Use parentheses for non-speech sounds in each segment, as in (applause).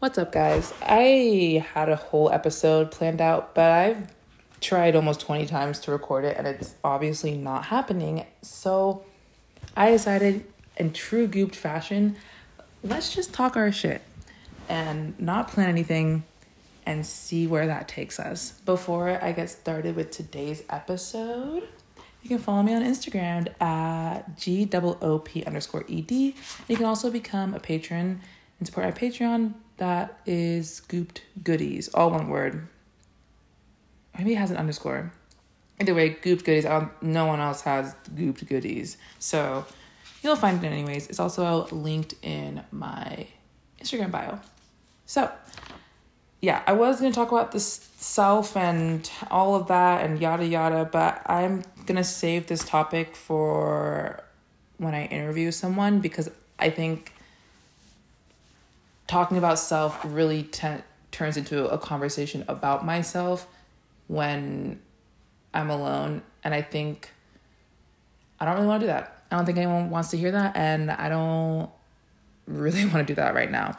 What's up, guys? I had a whole episode planned out, but I've tried almost 20 times to record it and it's obviously not happening. So I decided, in true gooped fashion, let's just talk our shit and not plan anything and see where that takes us. Before I get started with today's episode, you can follow me on Instagram at G-O-O-P underscore ED. You can also become a patron and support our Patreon that is Gooped Goodies, all one word. Maybe it has an underscore. Either way, Gooped Goodies. No one else has Gooped Goodies, so you'll find it anyways. It's also linked in my Instagram bio. So, yeah, I was gonna talk about the self and all of that and yada yada, but I'm gonna save this topic for when I interview someone because I think talking about self really t- turns into a conversation about myself when I'm alone. And I think I don't really want to do that. I don't think anyone wants to hear that. And I don't really (laughs) want to do that right now.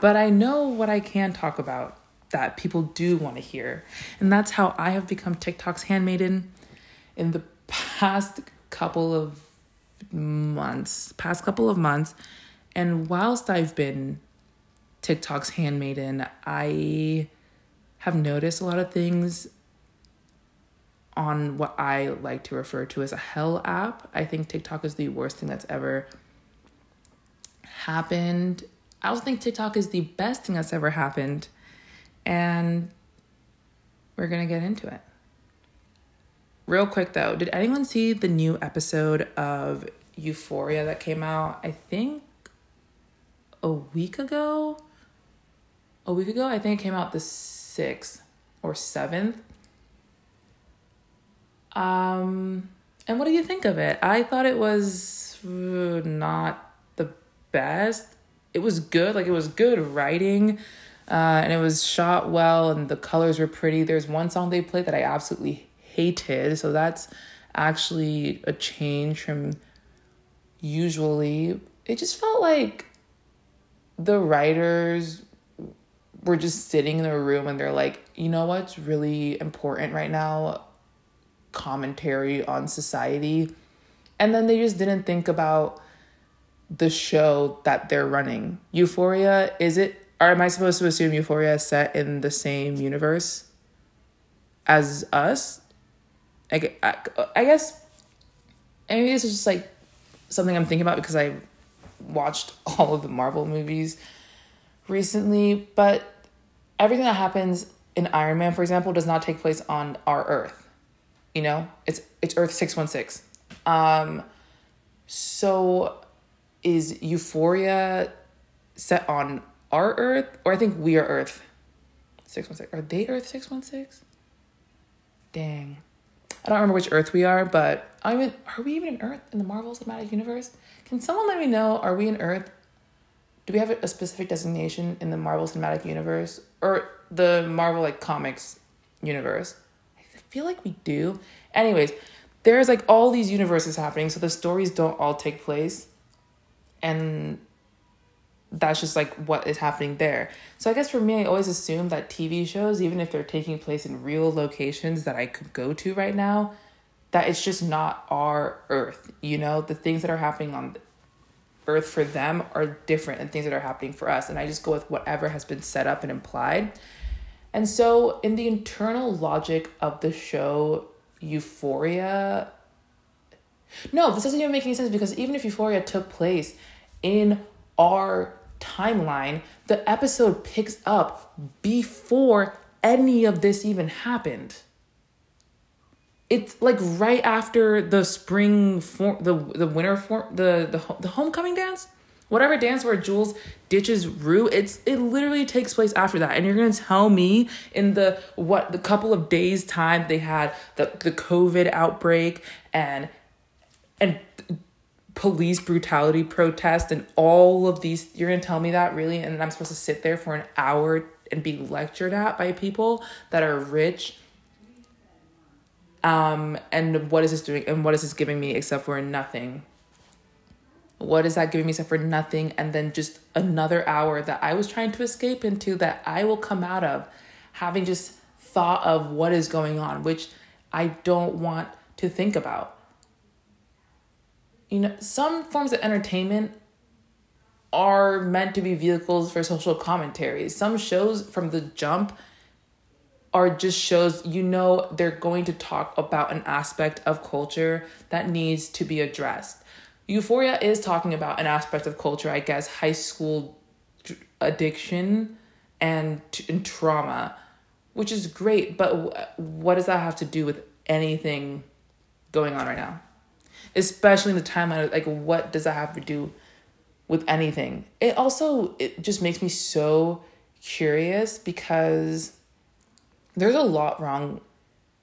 But I know what I can talk about that people do want to hear. And that's how I have become TikTok's handmaiden in the past couple of months, past couple of months. And whilst I've been TikTok's handmaiden, I have noticed a lot of things on what I like to refer to as a hell app. I think TikTok is the worst thing that's ever happened. I also think TikTok is the best thing that's ever happened. And we're going to get into it. Real quick though, did anyone see the new episode of Euphoria that came out? I think a week ago a week ago. I think it came out the 6th or 7th. Um, and what do you think of it? I thought it was uh, not the best. It was good, like it was good writing. Uh, and it was shot well and the colors were pretty. There's one song they played that I absolutely hated. So that's actually a change from usually. It just felt like the writers were just sitting in the room and they're like, you know what's really important right now? Commentary on society. And then they just didn't think about the show that they're running. Euphoria, is it, or am I supposed to assume Euphoria is set in the same universe as us? I, I, I guess, maybe this is just like something I'm thinking about because I watched (laughs) all of the Marvel movies recently, but everything that happens in Iron Man, for example, does not take place on our Earth. You know, it's it's Earth six one six. Um, so is Euphoria set on our Earth, or I think we are Earth six one six. Are they Earth six one six? Dang, I don't remember which Earth we are, but I mean, are we even in Earth in the Marvel Cinematic Universe? Can someone let me know? Are we in Earth do we have a specific designation in the Marvel Cinematic Universe or the Marvel like comics universe? I feel like we do. Anyways, there's like all these universes happening, so the stories don't all take place. And that's just like what is happening there. So I guess for me, I always assume that TV shows, even if they're taking place in real locations that I could go to right now, that it's just not our Earth. You know, the things that are happening on earth for them are different than things that are happening for us. And I just go with whatever has been set up and implied. And so, in the internal logic of the show Euphoria, no, this doesn't even make any sense because even if Euphoria took place in our timeline, the episode picks up before any of this even happened it's like right after the spring form the the winter form the the the homecoming dance whatever dance where Jules ditches Rue, it's it literally takes place after that. And you're gonna tell me in the what the couple of days time they had the the COVID outbreak and and police brutality protest and all of these you're gonna tell me that really and I'm supposed to sit there for an hour and be lectured at by people that are rich um, and what is this doing? And what is this giving me except for nothing? what is that giving me except for nothing and then just another hour that i was trying to escape into that i will come out of having just thought of what is going on which i don't want to think about you know some forms of entertainment are meant to be vehicles for social commentary some shows from the jump are just shows you know they're going to talk about an aspect of culture that needs to be addressed Euphoria is talking about an aspect of culture, I guess, high school addiction and, and trauma, which is great, but what does that have to do with anything going on right now? Especially in the timeline, like what does that have to do with anything? It also it just makes me so curious because there's a lot wrong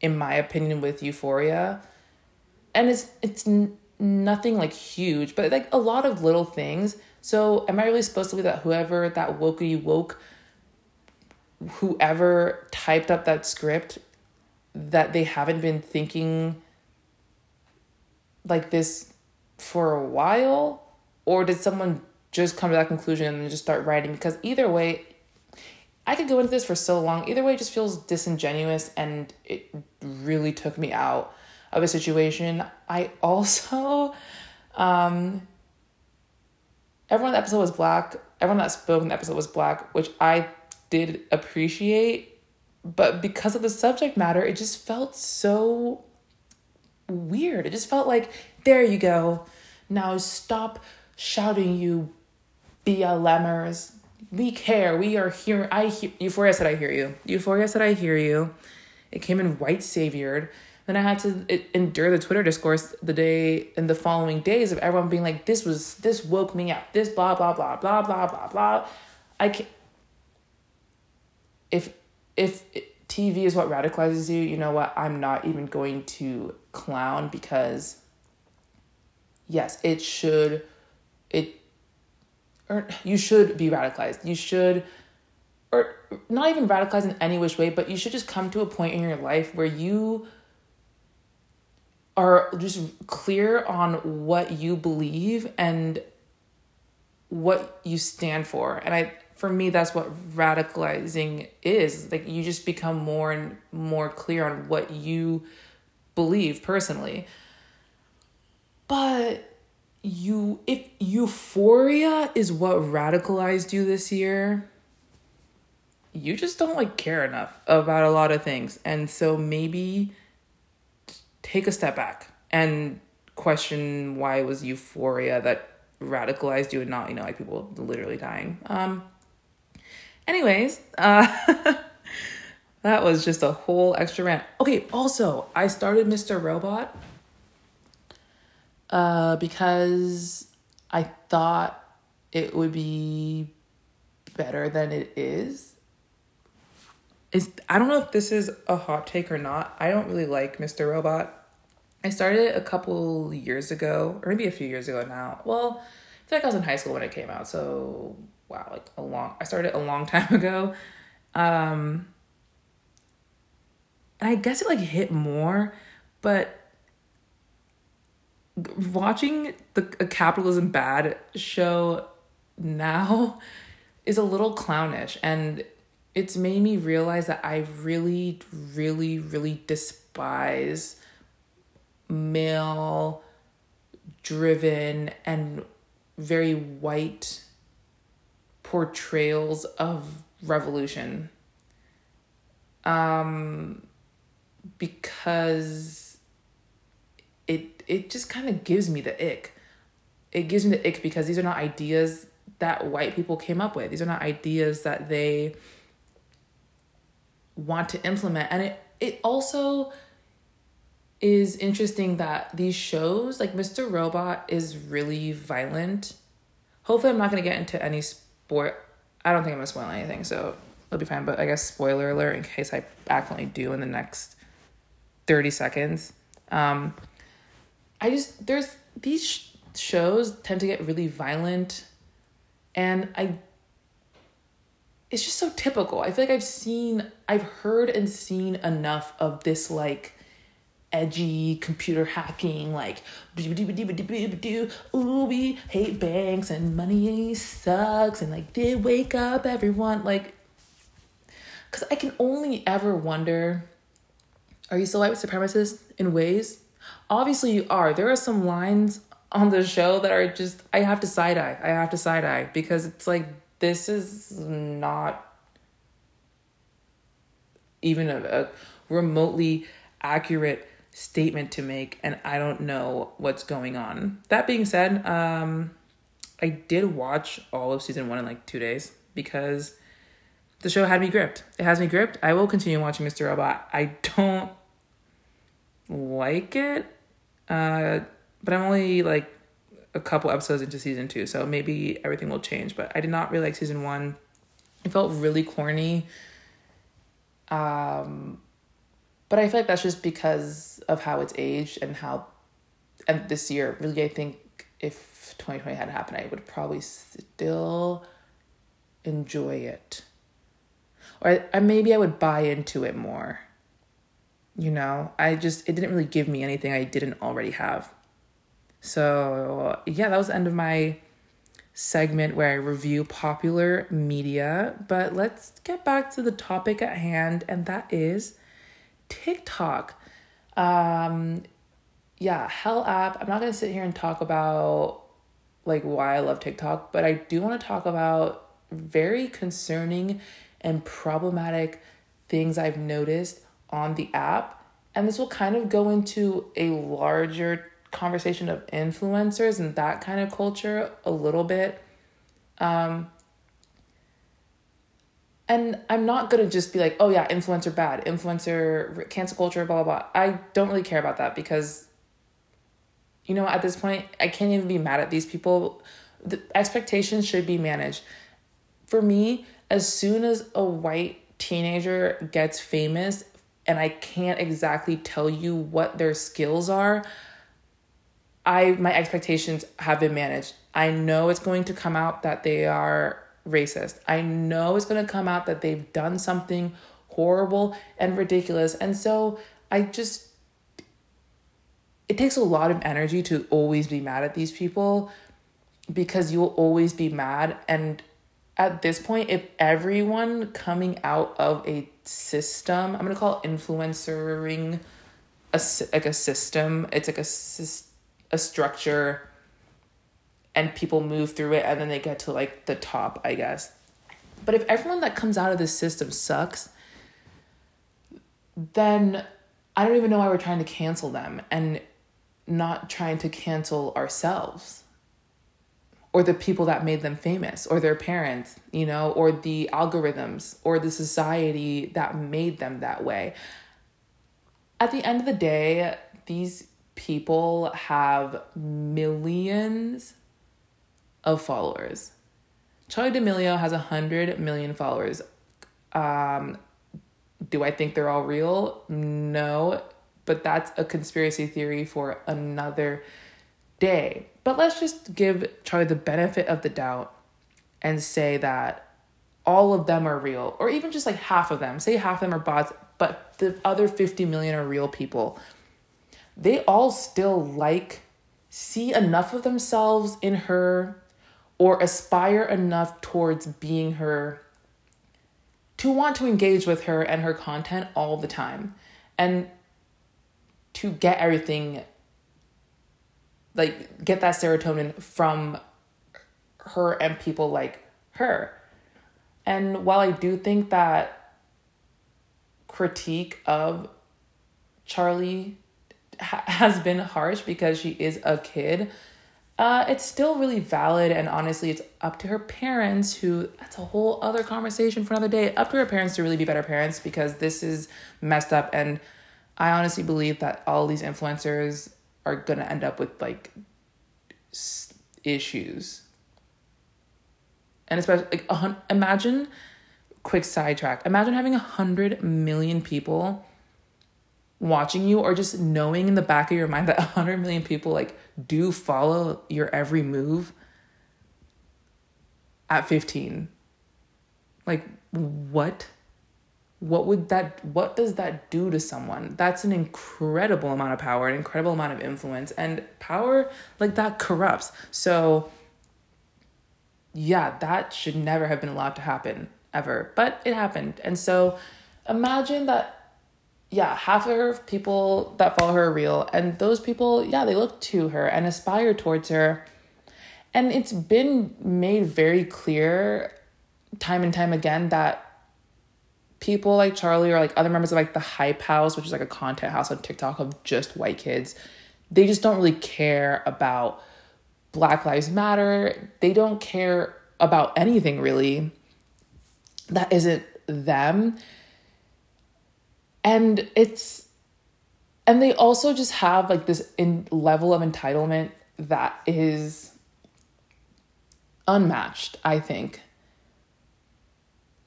in my opinion with Euphoria. And it's it's nothing like huge, but like a lot of little things. So, am I really supposed to believe that whoever that wokey woke, whoever typed up that script, that they haven't been thinking like this for a while? Or did someone just come to that conclusion and just start writing? Because either way, I could go into this for so long. Either way, it just feels disingenuous and it really took me out of a situation. I also, (laughs) um, everyone in the episode was black. Everyone that spoke in the episode was black, which I did appreciate. But because of the subject matter, it just felt so weird. It just felt like, there you go. Now stop shouting, you BLMers. We care. We are here. I hear. Euphoria said, I hear you. Euphoria said, I hear you. It came in white saviored. Then I had to endure the Twitter discourse the day and the following days of everyone being like, "This was this woke me up. This blah blah blah blah blah blah blah." I can If if TV is what radicalizes you, you know what? I'm not even going to clown because yes, it should it or you should be radicalized. You should or not even radicalized in any which way, but you should just come to a point in your life where you are just clear on what you believe and what you stand for. And I for me that's what radicalizing is. Like you just become more and more clear on what you believe personally. But you if euphoria is what radicalized you this year, you just don't like care enough about a lot of things. And so maybe take a step back and question why was euphoria that radicalized you and not, you know, like people literally dying. Um anyways, uh (laughs) that was just a whole extra rant. Okay, also, I started Mr. Robot uh because I thought it would be better than it is is I don't know if this is a hot take or not. I don't really like Mr. Robot. I started a couple years ago, or maybe a few years ago now. Well, I feel like I was in high school when it came out, so wow, like a long. I started a long (laughs) time ago, um, and I guess it like hit more, but watching the capitalism bad show now is a little clownish and it's made me realize that I really, really, really despise male driven and very white portrayals of revolution. Um because it it just kind of gives me the ick it gives me the ick because these are not ideas that white people came up with these are not ideas that they want to implement and it it also is interesting that these shows, like Mr. Robot, is really violent. Hopefully, I'm not going to get into any sport. I don't think I'm going to spoil anything, so it'll be fine. But I guess spoiler alert in case I accidentally do in the next 30 seconds. Um, I just, there's these sh- shows tend to get really violent, and I, it's just so typical. I feel like I've seen, I've heard and seen enough of this, like, edgy computer hacking, like ooh, we hate banks and money sucks and like did wake up everyone like because I can only ever wonder are you still white supremacist in ways? Obviously you are. There are some lines on the show that are just I have to side eye. I have to side eye because it's like this is not even a, a remotely accurate statement to make and I don't know what's going on. That being said, um I did watch all of season 1 in like 2 days because the show had me gripped. It has me gripped. I will continue watching Mr. Robot. I don't like it. Uh but I'm only like a couple episodes into season 2, so maybe everything will change, but I did not really like season 1. It felt really corny. Um but I feel like that's just because of how it's aged and how, and this year, really, I think if 2020 had happened, I would probably still enjoy it. Or maybe I would buy into it more. You know, I just, it didn't really give me anything I didn't already have. So, yeah, that was the end of my segment where I review popular media. But let's get back to the topic at hand, and that is TikTok. Um, yeah, Hell app. I'm not gonna sit here and talk about like why I love TikTok, but I do want to talk about very concerning and problematic things I've noticed on the app. And this will kind of go into a larger conversation of influencers and that kind of culture a little bit. Um, and I'm not gonna just be like, oh yeah, influencer bad, influencer cancel culture, blah blah blah. I don't really care about that because, you know, at this point, I can't even be mad at these people. The expectations should be managed. For me, as soon as a white teenager gets famous, and I can't exactly tell you what their skills are, I my expectations have been managed. I know it's going to come out that they are racist. I know it's going to come out that they've done something horrible and ridiculous. And so I just, it takes a lot of energy to always be mad at these people because you'll always be mad. And at this point, if everyone coming out of a system, I'm to call influencering a, like a system, it's like a, a structure and people move through it and then they get to like the top, I guess. But if everyone that comes out of this system sucks, then I don't even know why we're trying to cancel them and not trying to cancel ourselves or the people that made them famous or their parents, you know, or the algorithms or the society that made them that way. At the end of the day, these people have millions of followers. Charli D'Amelio has 100 million followers. Um, do I think they're all real? No, but that's a conspiracy theory for another day. But let's just give Charli the benefit of the doubt and say that all of them are real, or even just like half of them. Say half of them are bots, but the other 50 million are real people. They all still like, see enough of themselves in her or aspire enough towards being her to want to engage with her and her content all the time and to get everything like get that serotonin from her and people like her. And while i do think that critique of Charli ha- has been harsh because she is a kid uh, it's still really valid and honestly it's up to her parents who that's a whole other conversation for another day. Up to her parents to really be better parents because this is messed up. And i honestly believe that all these influencers are gonna end up with like issues. And especially like imagine quick sidetrack imagine having a hundred million people watching you or just knowing in the back of your mind that a 100 million people like do follow your every move at 15 like what what would that what does that do to someone? That's an incredible amount of power an incredible amount of influence and power like that corrupts. So yeah that should never have been allowed to happen ever but it happened. And so imagine that yeah half of people that follow her are real and those people yeah they look to her and aspire towards her. And it's been made very clear time and time again that people like Charli or like other members of like the Hype House, which is like a content house on TikTok of just white kids, they just don't really care about Black Lives Matter. They don't care about anything really that isn't them. And it's and they also just have like this in level of entitlement that is unmatched, I think.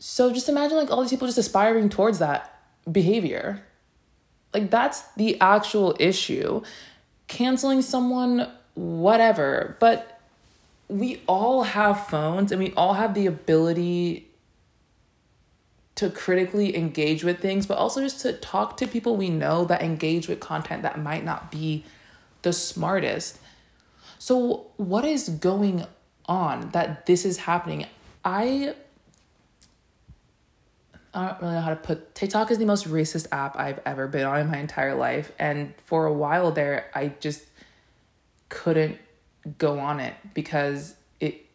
So just imagine like all these people just aspiring towards that behavior. Like that's the actual issue. Canceling someone, whatever. But we all have phones and we all have the ability to critically engage with things, but also just to talk to people we know that engage with content that might not be the smartest. So, what is going on that this is happening? I I don't really know how to put TikTok is the most racist app I've ever been on in my entire life. And for a while there, I just couldn't go on it because it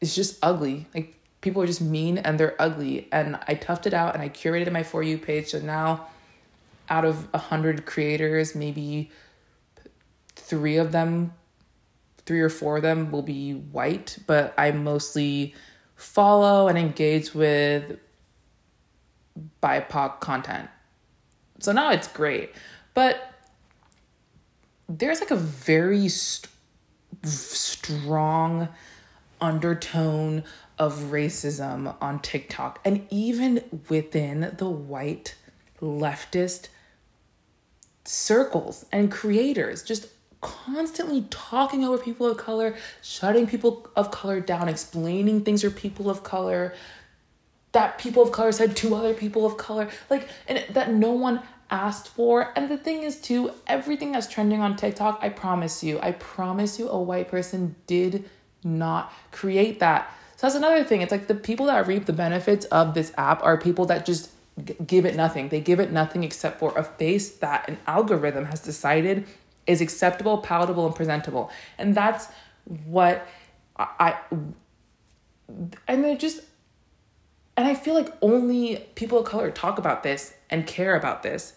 it's just ugly. Like people are just mean and they're ugly. And I toughed it out and I curated my For You page. So now out of a hundred creators, maybe three of them, three or four of them will be white, but I mostly follow and engage with BIPOC content. So now it's great. But there's like a very st- strong undertone of racism on TikTok and even within the white leftist circles and creators just constantly talking over people of color, shutting people of color down, explaining things to people of color that people of color said to other people of color, like, and that no one asked for. And the thing is, too, everything that's trending on TikTok, I promise you, I promise you, a white person did not create that. So that's another thing. It's like the people that reap the benefits of this app are people that just give it nothing. They give it nothing except for a face that an algorithm has decided is acceptable, palatable, and presentable. And that's what I, and they just and I feel like only people of color talk about this and care about this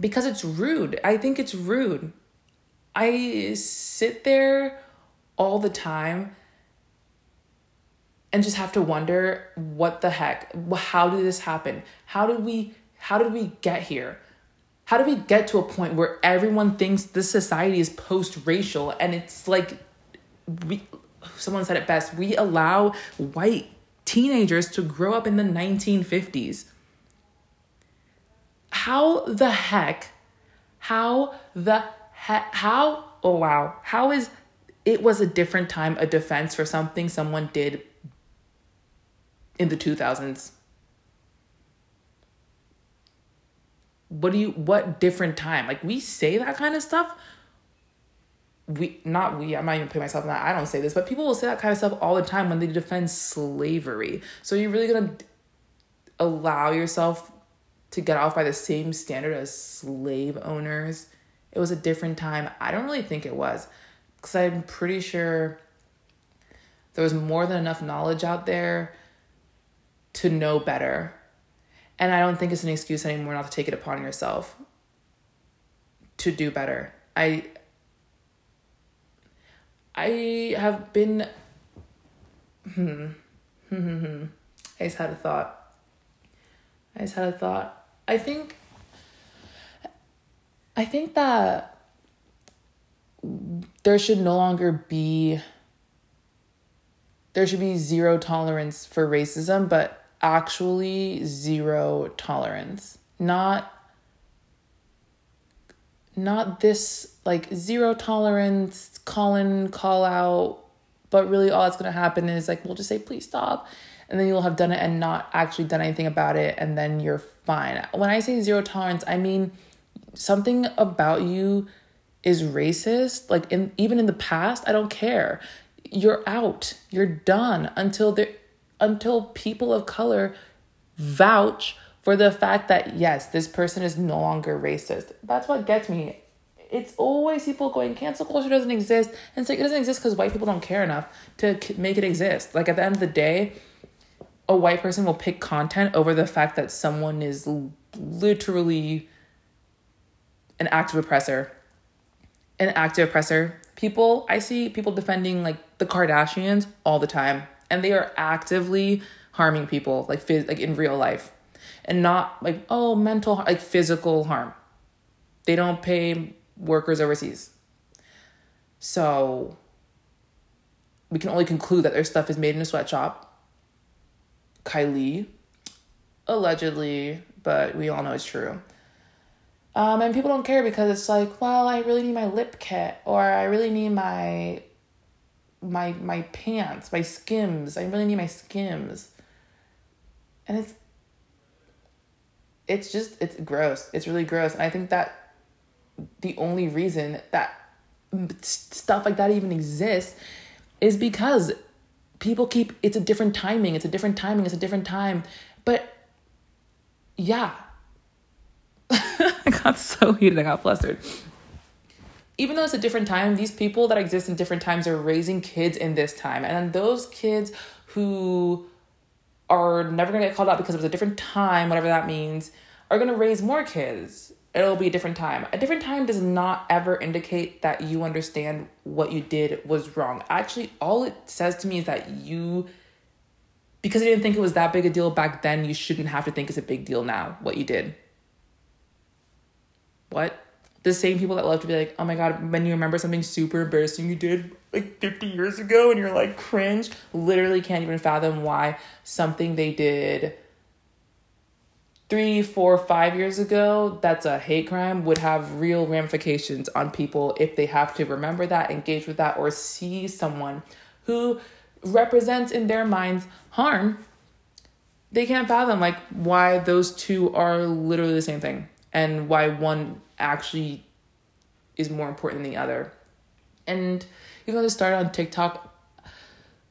because it's rude. I think it's rude. I sit there all the time and just have to wonder what the heck how did this happen how did we how did we get here how do we get to a point where everyone thinks this society is post-racial and it's like we someone said it best we allow white teenagers to grow up in the 1950s. How the heck, how the heck, how, oh wow, how is it was a different time a defense for something someone did in the 2000s? What do you, what different time? Like we say that kind of stuff. We not we i'm not even putting myself in that i don't say this but people will say that kind of stuff all the time when they defend slavery. So you're really gonna allow yourself to get off by the same standard as slave owners? It was a different time. I don't really think it was because i'm pretty sure there was more than enough knowledge out there to know better and i don't think it's an excuse anymore not to take it upon yourself to do better i I have been. Hmm. (laughs) I just had a thought. I just had a thought. I think. I think that there should no longer be. There should be zero tolerance for racism, but actually zero tolerance. Not not this like zero tolerance, call in, call out, But really, all that's going to happen is like, we'll just say, please stop. And then you'll have done it and not actually done anything about it. And then you're fine. When I say zero tolerance, I mean something about you is racist. Like, in, even in the past, I don't care. You're out. You're done until there, until people of color vouch for the fact that yes, this person is no longer racist. That's what gets me. It's always people going cancel culture doesn't exist. And like it doesn't exist because white people don't care enough to make it exist. Like at the end of the day a white person will pick content over the fact that someone is literally an active oppressor. An active oppressor. People i see people defending like the kardashians all the time and they are actively harming people like phys- like in real life and not like oh mental like physical harm they don't pay workers overseas. So we can only conclude that their stuff is made in a sweatshop. Kylie, allegedly, but we all know it's true. Um, and people don't care because it's like, well, I really need my lip kit, or I really need my my my pants, my skims. I really need my skims. And it's it's just it's gross. It's really gross. And I think that the only reason that stuff like that even exists is because people keep it's a different timing it's a different timing it's a different time but yeah (laughs) i got so heated i got flustered even though it's a different time these people that exist in different times are raising kids in this time and those kids who are never to get called out because it was a different time whatever that means are to raise more kids it'll be a different time. A different time does not ever indicate that you understand what you did was wrong. Actually, all it says to me is that you, because you didn't think it was that big a deal back then, you shouldn't have to think it's a big deal now, what you did. What? The same people that love to be like, oh my God, when you remember something super embarrassing you did like 50 years ago and you're like cringe, literally can't even fathom why something they did three, four, five years ago, that's a hate crime, would have real ramifications on people if they have to remember that, engage with that, or see someone who represents in their minds harm. They can't fathom like why those two are literally the same thing and why one actually is more important than the other. And even though this started on TikTok,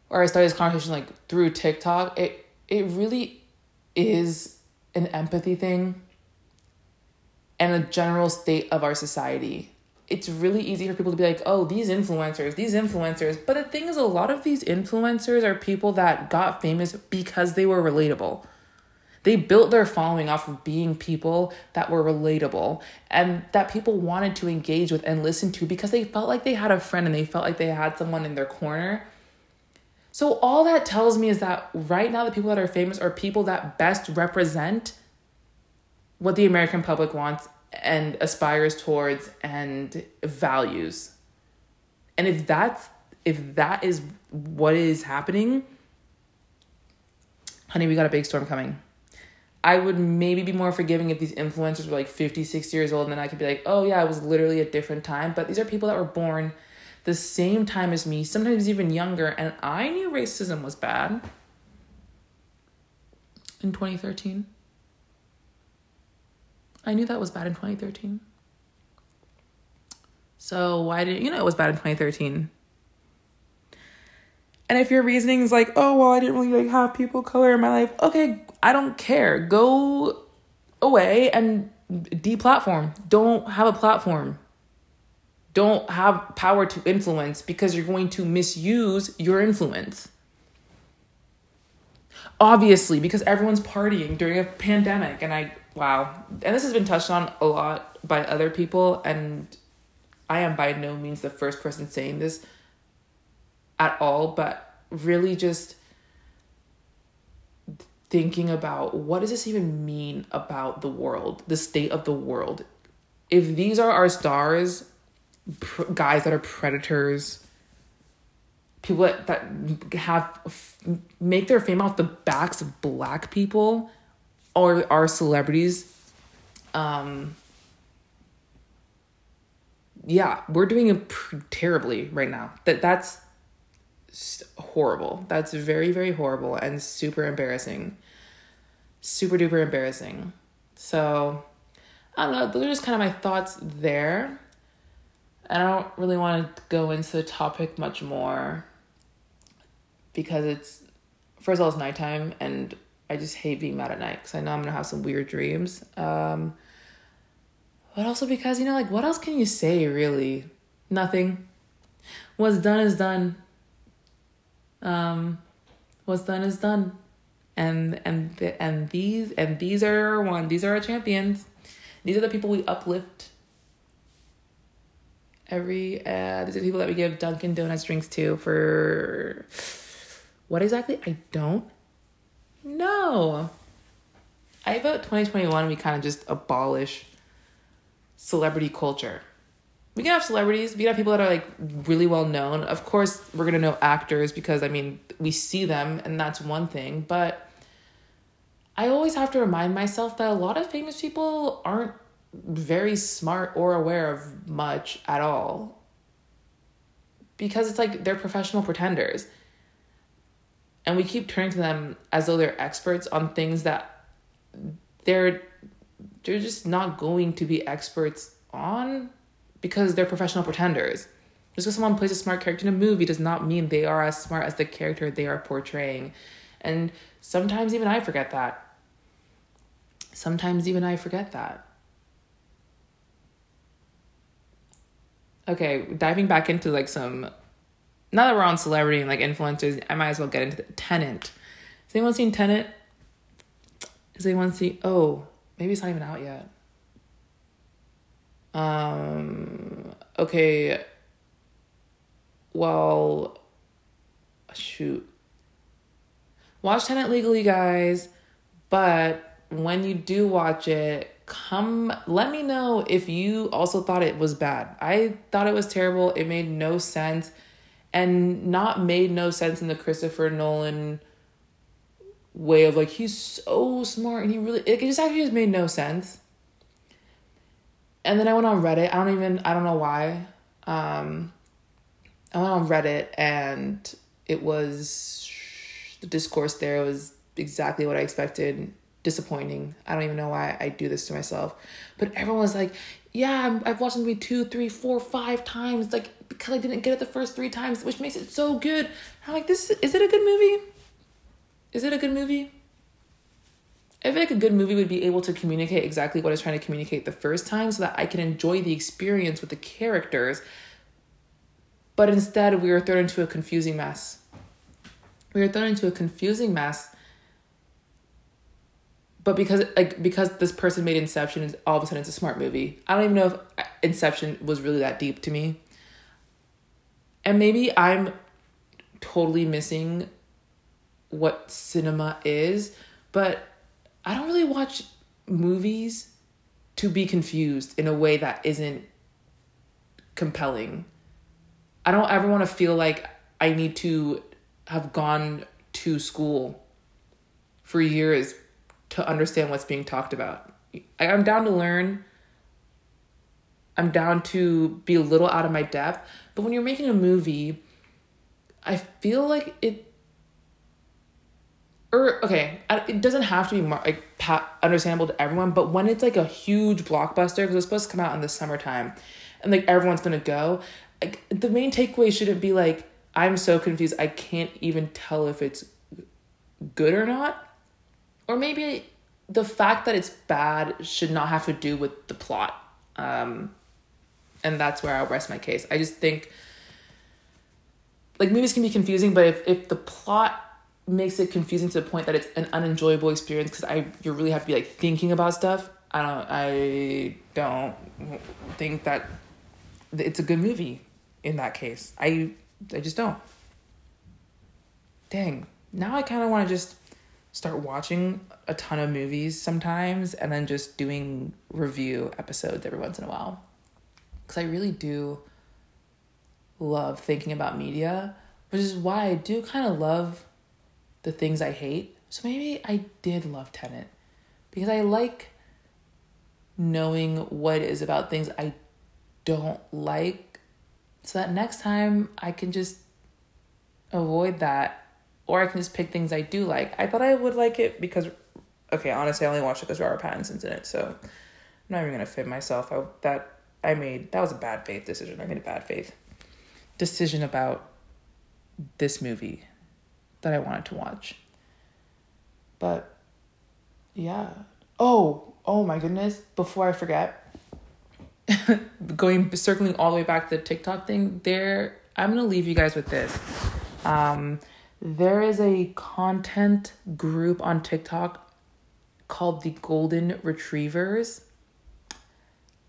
or I started this conversation like through TikTok, it it really is an empathy thing and a general state of our society. It's really easy for people to be like, oh, these influencers, these influencers. But the thing is, a lot of these influencers are people that got famous because they were relatable. They built their following off of being people that were relatable and that people wanted to engage with and listen to because they felt like they had a friend and they felt like they had someone in their corner so, all that tells me is that right now, the people that are famous are people that best represent what the American public wants and aspires towards and values. And if that's if that is what is happening, honey, we got a big storm coming. I would maybe be more forgiving if these influencers were like 50, 60 years old and then I could be like, oh yeah, it was literally a different time. But these are people that were born the same time as me, sometimes even younger, and I knew racism was bad in 2013. I knew that was bad in 2013. So why did you know it was bad in 2013? And if your reasoning is like, oh well, I didn't really like have people color in my life, okay, I don't care. Go away and deplatform. Don't have a platform don't have power to influence because you're going to misuse your influence. Obviously, because everyone's partying during a pandemic. And I, wow. And this has been touched on a lot by other people. And I am by no means the first person saying this at all, but really just thinking about what does this even mean about the world, the state of the world. If these are our stars, pr- guys that are predators, people that, that have make their fame off the backs of black people or are celebrities. Um, yeah, we're doing it pr- terribly right now. That that's horrible. That's very, very horrible and super embarrassing. Super duper embarrassing. So, I don't know. Those are just kind of my thoughts there. And I don't really want to go into the topic much more because it's, first of all, it's nighttime and I just hate being mad at night because I know I'm going to have some weird dreams. Um, but also because, you know, like, what else can you say, really? Nothing. What's done is done. Um, what's done is done. And and and these and these are our one. These are our champions. These are the people we uplift. Every uh, these are the people that we give Dunkin' Donuts drinks to for what exactly? I don't know. I vote 2021 we kind of just abolish celebrity culture. We can have celebrities, we can have people that are like really well known. Of course, we're gonna know actors because I mean, we see them and that's one thing, but I always have to remind myself that a lot of famous people aren't very smart or aware of much at all. Because it's like they're professional pretenders. And we keep turning to them as though they're experts on things that they're they're just not going to be experts on because they're professional pretenders. Just because someone plays a smart character in a movie does not mean they are as smart as the character they are portraying. And sometimes even I forget that. Sometimes even I forget that. Okay, diving back into like some now that we're on celebrity and like influencers, I might as well get into the Tenet. Has anyone seen Tenet? Has anyone seen oh, maybe it's not even out yet. Um, okay. Well, shoot. Watch Tenet legally, guys. But when you do watch it, come let me know if you also thought it was bad. I thought it was terrible. It made no sense and not made no sense in the Christopher Nolan way of like he's so smart and he really it just actually just made no sense and then I went on Reddit. I don't even I don't know why. Um, I went on Reddit and it was the discourse there was exactly what I expected. Disappointing. I don't even know why I do this to myself, but everyone was like, "Yeah, i have watched the movie two, three, four, five times, like because I didn't get it the first three times, which makes it so good." I'm like, "This is it a good movie? Is it a good movie?" I feel like a good movie would be able to communicate exactly what it's trying to communicate the first time so that I can enjoy the experience with the characters. But instead, we are thrown into a confusing mess. We are thrown into a confusing mess. But because like because this person made Inception, all of a sudden it's a smart movie. I don't even know if uh, Inception was really that deep to me. And maybe I'm totally missing what cinema is, but I don't really watch movies to be confused in a way that isn't compelling. I don't ever want to feel like I need to have gone to school for years to understand what's being talked about. I'm down to learn. I'm down to be a little out of my depth. But when you're making a movie, I feel like it or okay, it doesn't have to be more, like understandable to everyone, but when it's like a huge blockbuster because it's supposed to come out in the summertime, and like everyone's gonna go, like the main takeaway shouldn't be like I'm so confused I can't even tell if it's good or not, or maybe the fact that it's bad should not have to do with the plot, um, and that's where I'll rest my case. I just think like movies can be confusing, but if if the plot makes it confusing to the point that it's an unenjoyable experience because I you really have to be like thinking about stuff. I don't I don't think that it's a good movie in that case. I I just don't. Dang. Now I kind of want to just start watching a ton of movies sometimes and then just doing review episodes every once in a while. Cuz I really do love thinking about media, which is why I do kind of love the things I hate. So maybe I did love Tenet because I like knowing what is about things I don't like so that next time I can just avoid that or I can just pick things I do like. I thought I would like it because, okay, honestly, I only watched it because Robert Pattinson's in it, so I'm not even gonna fit myself. I, that I made that was a bad faith decision. I made a bad faith decision about this movie that I wanted to watch. But yeah. Oh, oh my goodness! Before I forget, (laughs) going circling all the way back to the TikTok thing. There, I'm gonna leave you guys with this. Um, there is a content group on TikTok called the Golden Retrievers.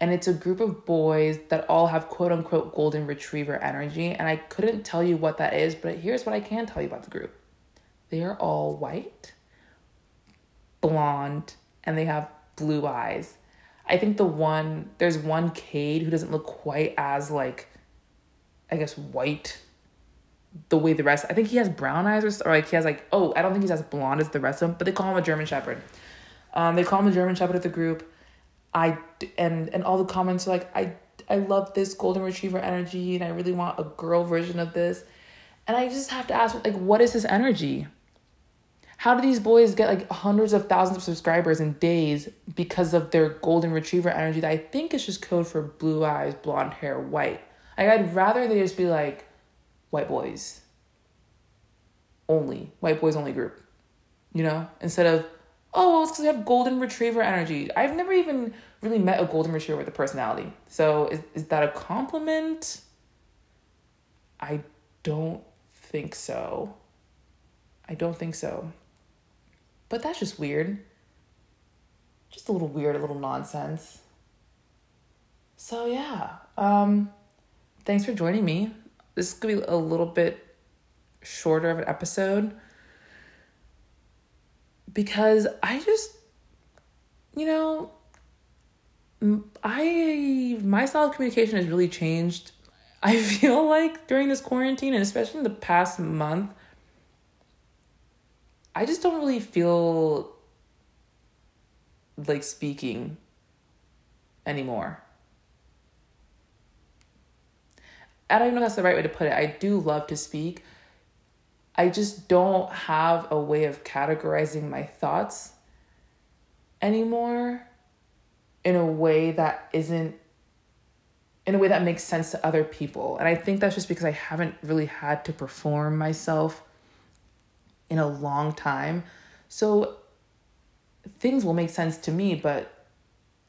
And it's a group of boys that all have quote unquote golden retriever energy. And I couldn't tell you what that is, but here's what I can tell you about the group they are all white, blonde, and they have blue eyes. I think the one, there's one Cade who doesn't look quite as like, I guess, white the way the rest. I think he has brown eyes or, or like he has like oh I don't think he's as blonde as the rest of them, but they call him a German Shepherd. Um, they call him a German Shepherd of the group. I and and all the comments are like I I love this golden retriever energy and I really want a girl version of this, and I just have to ask like what is this energy? How do these boys get like hundreds of thousands of subscribers in days because of their golden retriever energy that I think is just code for blue eyes, blonde hair, white? Like I'd rather they just be like white boys only, white boys only group, you know, instead of, oh, well, it's because we have golden retriever energy. I've never even really met a golden retriever with a personality. So is, is that a compliment? I don't think so. I don't think so. But that's just weird. Just a little weird, a little nonsense. So yeah. Um thanks for joining me this is to be a little bit shorter of an episode because I just, you know, I my style of communication has really changed. I (laughs) feel like during this quarantine and especially in the past month, I just don't really feel like speaking anymore. I don't even know if that's the right way to put it. I do love to speak. I just don't have a way of categorizing my thoughts anymore in a way that isn't in a way that makes sense to other people. And I think that's just because I haven't really had to perform myself in a long time. So things will make sense to me, but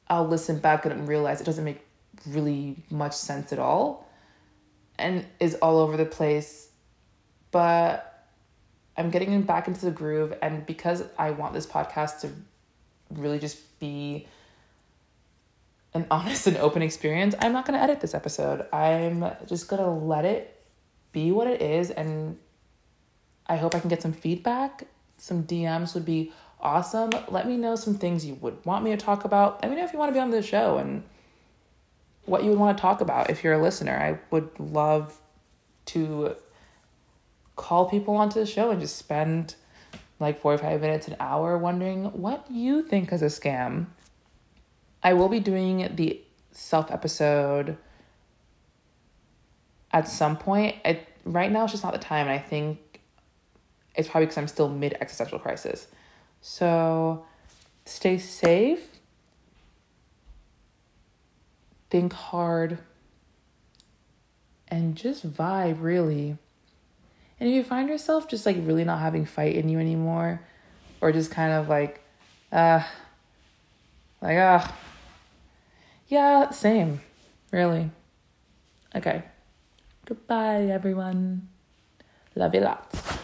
I'll listen back and realize it doesn't make really much sense at all and is all over the place. But I'm getting back into the groove, and because I want this podcast to really just be an (laughs) honest and open experience, I'm not going to edit this episode. I'm just going to let it be what it is, and I hope I can get some feedback. Some DMs would be awesome. Let me know some things you would want me to talk about. Let me know if you want to be on the show and what you would want to talk about if you're a listener. I would love to call people onto the show and just spend like 45 minutes, an hour wondering what you think is a scam. I will be doing the self episode at some point. I, right now, it's just not the time. And I think it's probably because I'm still mid existential crisis. So stay safe think hard, and just vibe really. And if you find yourself just like really not having fight in you anymore, or just kind of like, uh, like, ah, uh, yeah, same, really. Okay. Goodbye, everyone. Love you lots.